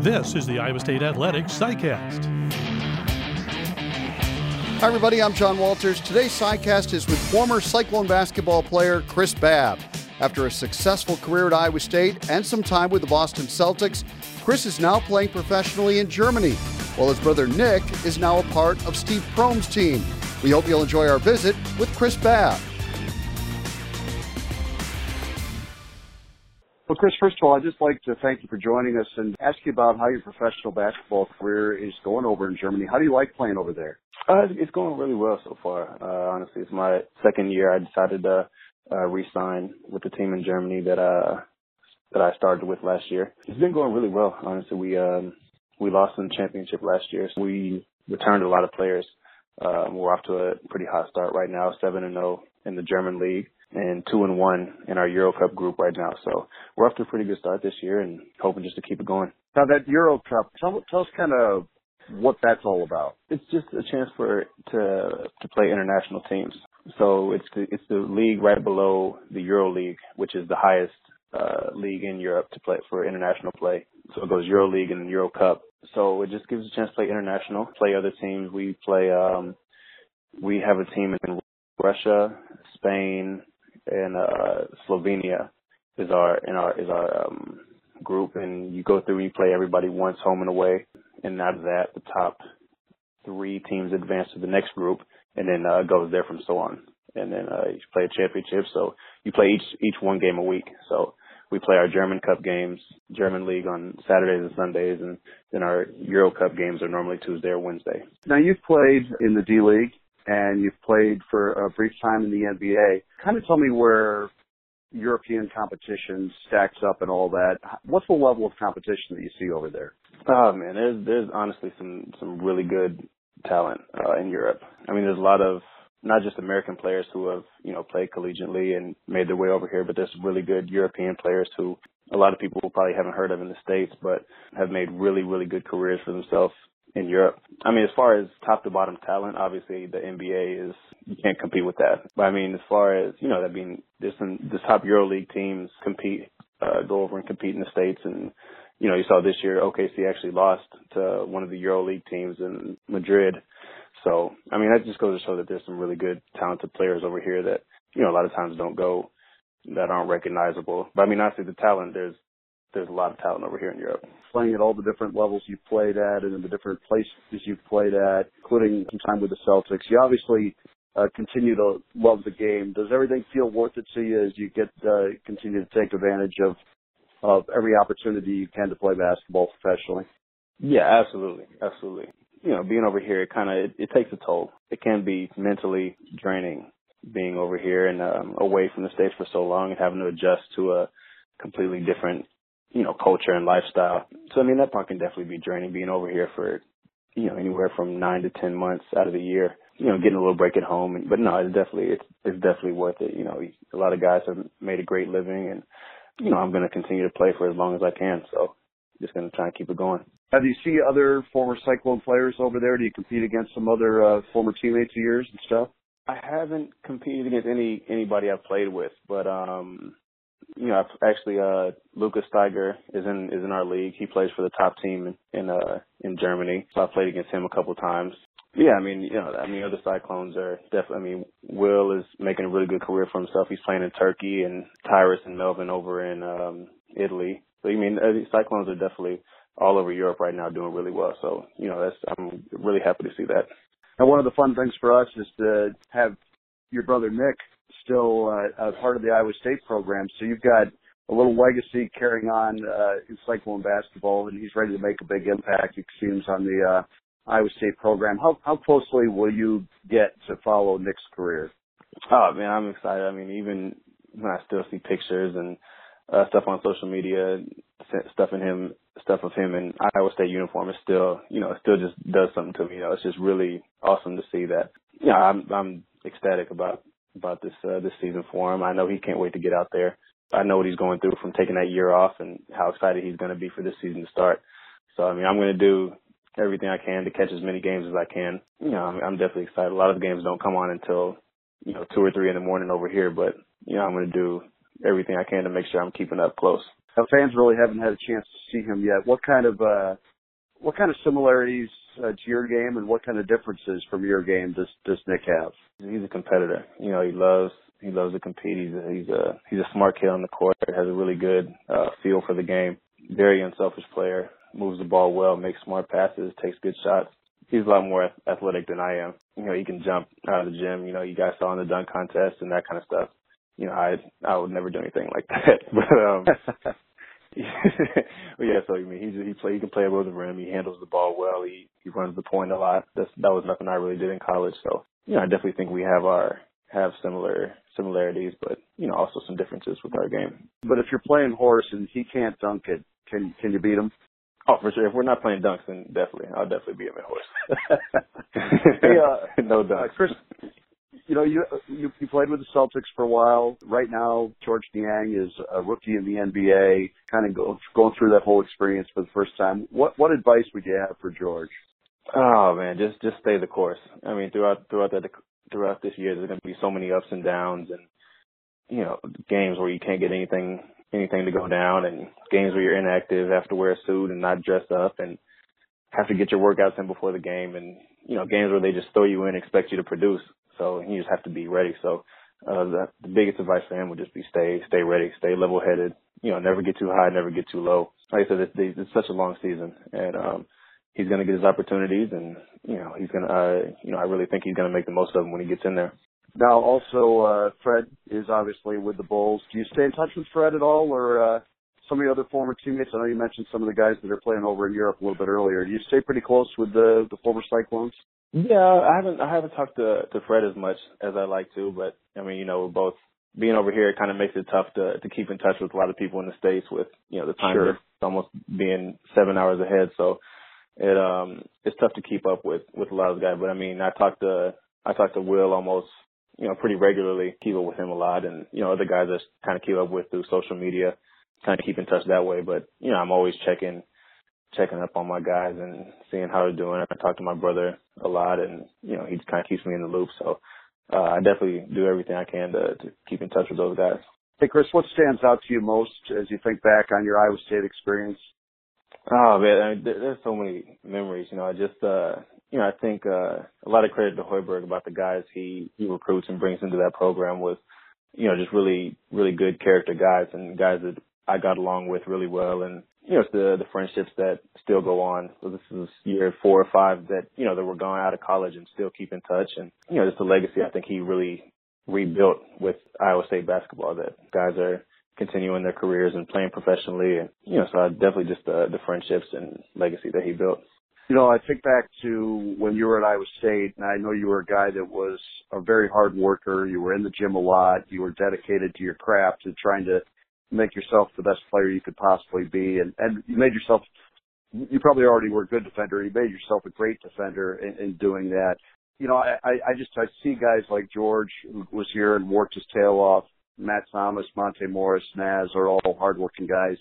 This is the Iowa State Athletics SciCast. Hi, everybody. I'm John Walters. Today's SciCast is with former Cyclone basketball player Chris Babb. After a successful career at Iowa State and some time with the Boston Celtics, Chris is now playing professionally in Germany, while his brother Nick is now a part of Steve Prohm's team. We hope you'll enjoy our visit with Chris Babb. Well, Chris, first of all, I'd just like to thank you for joining us and ask you about how your professional basketball career is going over in Germany. How do you like playing over there? Uh, it's going really well so far. Uh, honestly, it's my second year. I decided to uh, re-sign with the team in Germany that uh that I started with last year. It's been going really well. Honestly, we um we lost in the championship last year. So we returned a lot of players. Um, we're off to a pretty hot start right now, seven and zero in the German league and two and one in our Euro Cup group right now. So we're off to a pretty good start this year and hoping just to keep it going. Now that Euro Cup, tell, tell us kind of what that's all about. It's just a chance for to to play international teams. So it's the, it's the league right below the Euro League, which is the highest uh, league in Europe to play for international play. So it goes Euro League and Euro Cup. So it just gives a chance to play international, play other teams. We play um we have a team in Russia, Spain, and uh, Slovenia is our in our is our um, group, and you go through you play everybody once, home and away, and out of that, the top three teams advance to the next group, and then uh, goes there from so on, and then uh, you play a championship. So you play each each one game a week. So we play our German Cup games, German League on Saturdays and Sundays, and then our Euro Cup games are normally Tuesday or Wednesday. Now you've played in the D League and you've played for a brief time in the NBA. Kind of tell me where European competition stacks up and all that. What's the level of competition that you see over there? Oh man, there's there's honestly some some really good talent uh, in Europe. I mean, there's a lot of not just American players who have you know played collegiately and made their way over here, but there's really good European players who a lot of people probably haven't heard of in the states, but have made really really good careers for themselves in Europe. I mean, as far as top to bottom talent, obviously the NBA is you can't compete with that. But I mean, as far as you know, that being there's some the top EuroLeague teams compete, uh, go over and compete in the states, and you know, you saw this year OKC actually lost to one of the EuroLeague teams in Madrid. So I mean, that just goes to show that there's some really good talented players over here that you know a lot of times don't go that aren't recognizable. But I mean, honestly, the talent there's there's a lot of talent over here in Europe. Playing at all the different levels you've played at and in the different places you've played at, including some time with the Celtics, you obviously uh, continue to love the game. Does everything feel worth it to you as you get uh, continue to take advantage of of every opportunity you can to play basketball professionally? Yeah, absolutely, absolutely. You know, being over here, it kind of it, it takes a toll. It can be mentally draining being over here and um, away from the states for so long and having to adjust to a completely different you know, culture and lifestyle. So I mean, that part can definitely be draining being over here for, you know, anywhere from nine to ten months out of the year. You know, getting a little break at home. And, but no, it's definitely it's it's definitely worth it. You know, a lot of guys have made a great living, and you know, I'm going to continue to play for as long as I can. So just going to try and keep it going. Have you see other former Cyclone players over there? Do you compete against some other uh, former teammates of yours and stuff? I haven't competed against any anybody I've played with, but um you know, actually, uh, Lucas Steiger is in is in our league. He plays for the top team in in, uh, in Germany. So I played against him a couple times. Yeah, I mean, you know, I mean, other Cyclones are definitely. I mean, Will is making a really good career for himself. He's playing in Turkey, and Tyrus and Melvin over in um Italy. So I mean, uh, Cyclones are definitely all over Europe right now, doing really well. So you know, that's I'm really happy to see that. And one of the fun things for us is to have your brother Nick still uh, a part of the Iowa State program. So you've got a little legacy carrying on uh, in Cyclone and basketball, and he's ready to make a big impact. It seems on the uh, Iowa State program. How how closely will you get to follow Nick's career? Oh man, I'm excited. I mean, even when I still see pictures and uh, stuff on social media, stuff in him, stuff of him in Iowa State uniform, is still, you know, it still just does something to me. You know, it's just really awesome to see that. You know, I'm I'm ecstatic about about this uh, this season for him. I know he can't wait to get out there. I know what he's going through from taking that year off and how excited he's going to be for this season to start. So I mean, I'm going to do everything I can to catch as many games as I can. You know, I'm, I'm definitely excited. A lot of the games don't come on until you know two or three in the morning over here, but you know, I'm going to do everything I can to make sure I'm keeping up close. Now, fans really haven't had a chance to see him yet. What kind of uh, what kind of similarities uh, to your game, and what kind of differences from your game does does Nick have? He's a competitor. You know, he loves he loves to compete. He's a, he's a he's a smart kid on the court. Has a really good uh, feel for the game. Very unselfish player. Moves the ball well. Makes smart passes. Takes good shots. He's a lot more athletic than I am. You know, he can jump out of the gym. You know, you guys saw in the dunk contest and that kind of stuff. You know, I I would never do anything like that. But um well, yeah, so I mean, he he play he can play above the rim. He handles the ball well. He he runs the point a lot. That's that was nothing I really did in college. So you know, I definitely think we have our have similar similarities, but you know, also some differences with our game. But if you're playing horse and he can't dunk it, can can you beat him? Oh, for sure. If we're not playing dunks, then definitely, I'll definitely beat him at horse. hey, uh, no dunks. Uh, Chris, you know, you, you you played with the Celtics for a while. Right now, Georges Niang is a rookie in the NBA, kind of go, going through that whole experience for the first time. What what advice would you have for Georges? Oh man, just just stay the course. I mean, throughout throughout that throughout this year, there's going to be so many ups and downs, and you know, games where you can't get anything anything to go down, and games where you're inactive, have to wear a suit and not dress up, and have to get your workouts in before the game, and you know, games where they just throw you in, and expect you to produce. So you just have to be ready. So uh, the, the biggest advice for him would just be stay, stay ready, stay level headed. You know, never get too high, never get too low. Like I said, it's, it's such a long season, and um, he's going to get his opportunities, and you know, he's going to, uh, you know, I really think he's going to make the most of them when he gets in there. Now, also, uh, Fred is obviously with the Bulls. Do you stay in touch with Fred at all, or uh, some of the other former teammates? I know you mentioned some of the guys that are playing over in Europe a little bit earlier. Do you stay pretty close with the the former Cyclones? Yeah, I haven't I haven't talked to to Fred as much as I'd like to, but I mean, you know, we're both being over here it kind of makes it tough to to keep in touch with a lot of people in the states with you know the time sure. almost being seven hours ahead, so it um it's tough to keep up with with a lot of guys. But I mean, I talk to I talk to Will almost you know pretty regularly, keep up with him a lot, and you know other guys I kind of keep up with through social media, kind of keep in touch that way. But you know, I'm always checking checking up on my guys and seeing how they're doing. I talk to my brother a lot, and you know he kind of keeps me in the loop. So uh, I definitely do everything I can to, to keep in touch with those guys. Hey Chris, what stands out to you most as you think back on your Iowa State experience? Oh man, I mean, there, there's so many memories. You know, I just uh, you know I think uh, a lot of credit to Hoiberg about the guys he he recruits and brings into that program with you know just really really good character guys and guys that I got along with really well and you know, it's the the friendships that still go on. So this is year four or five that you know that we're going out of college and still keep in touch, and you know, just the legacy I think he really rebuilt with Iowa State basketball. That guys are continuing their careers and playing professionally, and you know, so I definitely just the the friendships and legacy that he built. You know, I think back to when you were at Iowa State, and I know you were a guy that was a very hard worker. You were in the gym a lot. You were dedicated to your craft and trying to make yourself the best player you could possibly be, and and you made yourself. You probably already were a good defender. You made yourself a great defender in, in doing that. You know, I, I just I see guys like Georges who was here and worked his tail off. Matt Thomas, Monte Morris, Naz are all hardworking guys.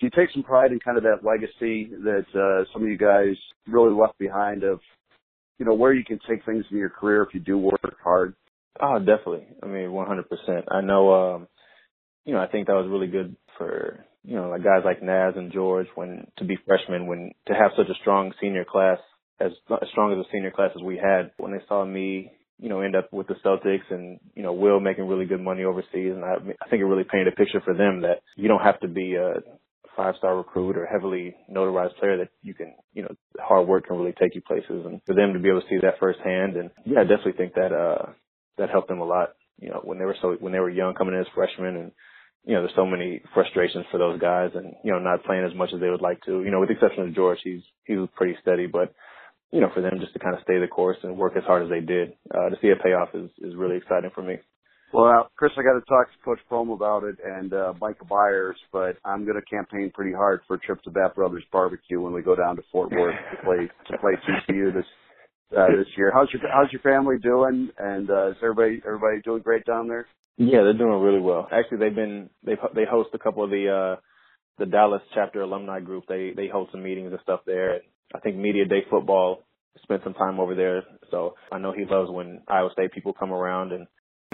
Do you take some pride in kind of that legacy that uh, some of you guys really left behind of, you know, where you can take things in your career if you do work hard? Oh, definitely. I mean, 100%. I know, um, you know, I think that was really good for, you know, like guys like Naz and Georges when to be freshmen, when to have such a strong senior class, as, as strong as a senior class as we had, when they saw me, you know, end up with the Celtics and, you know, Will making really good money overseas. And I, I think it really painted a picture for them that you don't have to be a five star recruit or heavily notarized player that you can, you know, hard work can really take you places. And for them to be able to see that firsthand. And yeah, I definitely think that, uh, that helped them a lot, you know, when they were so, when they were young coming in as freshmen and, you know, there's so many frustrations for those guys and, you know, not playing as much as they would like to. You know, with the exception of Georges, he's he was pretty steady, but you know, for them just to kind of stay the course and work as hard as they did, uh, to see a payoff is, is really exciting for me. Well, Chris, I got to talk to Coach Prohm about it and uh, Micah Byers, but I'm going to campaign pretty hard for a trip to Babb Brothers Barbecue when we go down to Fort Worth to play to play TCU this uh, this year. How's your How's your family doing? And uh, is everybody everybody doing great down there? Yeah, they're doing really well. Actually, they've been they they host a couple of the uh the Dallas chapter alumni group. They they hold some meetings and stuff there. I think Media Day Football spent some time over there. So I know he loves when Iowa State people come around and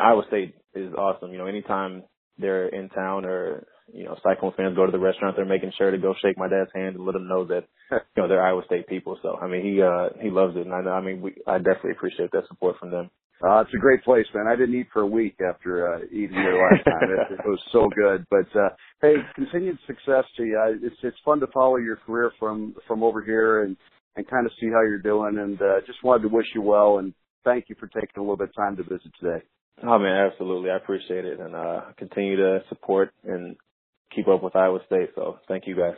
Iowa State is awesome. You know, anytime they're in town or you know, Cyclone fans go to the restaurant, they're making sure to go shake my dad's hand and let him know that, you know, they're Iowa State people. So, I mean, he, uh, he loves it. And I, I mean, we, I definitely appreciate that support from them. Uh, it's a great place, man. I didn't eat for a week after uh, eating there last time. It, it was so good. But uh, hey, continued success to you. It's it's fun to follow your career from from over here and and kind of see how you're doing. And uh, just wanted to wish you well and thank you for taking a little bit of time to visit today. Oh man, absolutely. I appreciate it and uh continue to support and keep up with Iowa State. So thank you guys.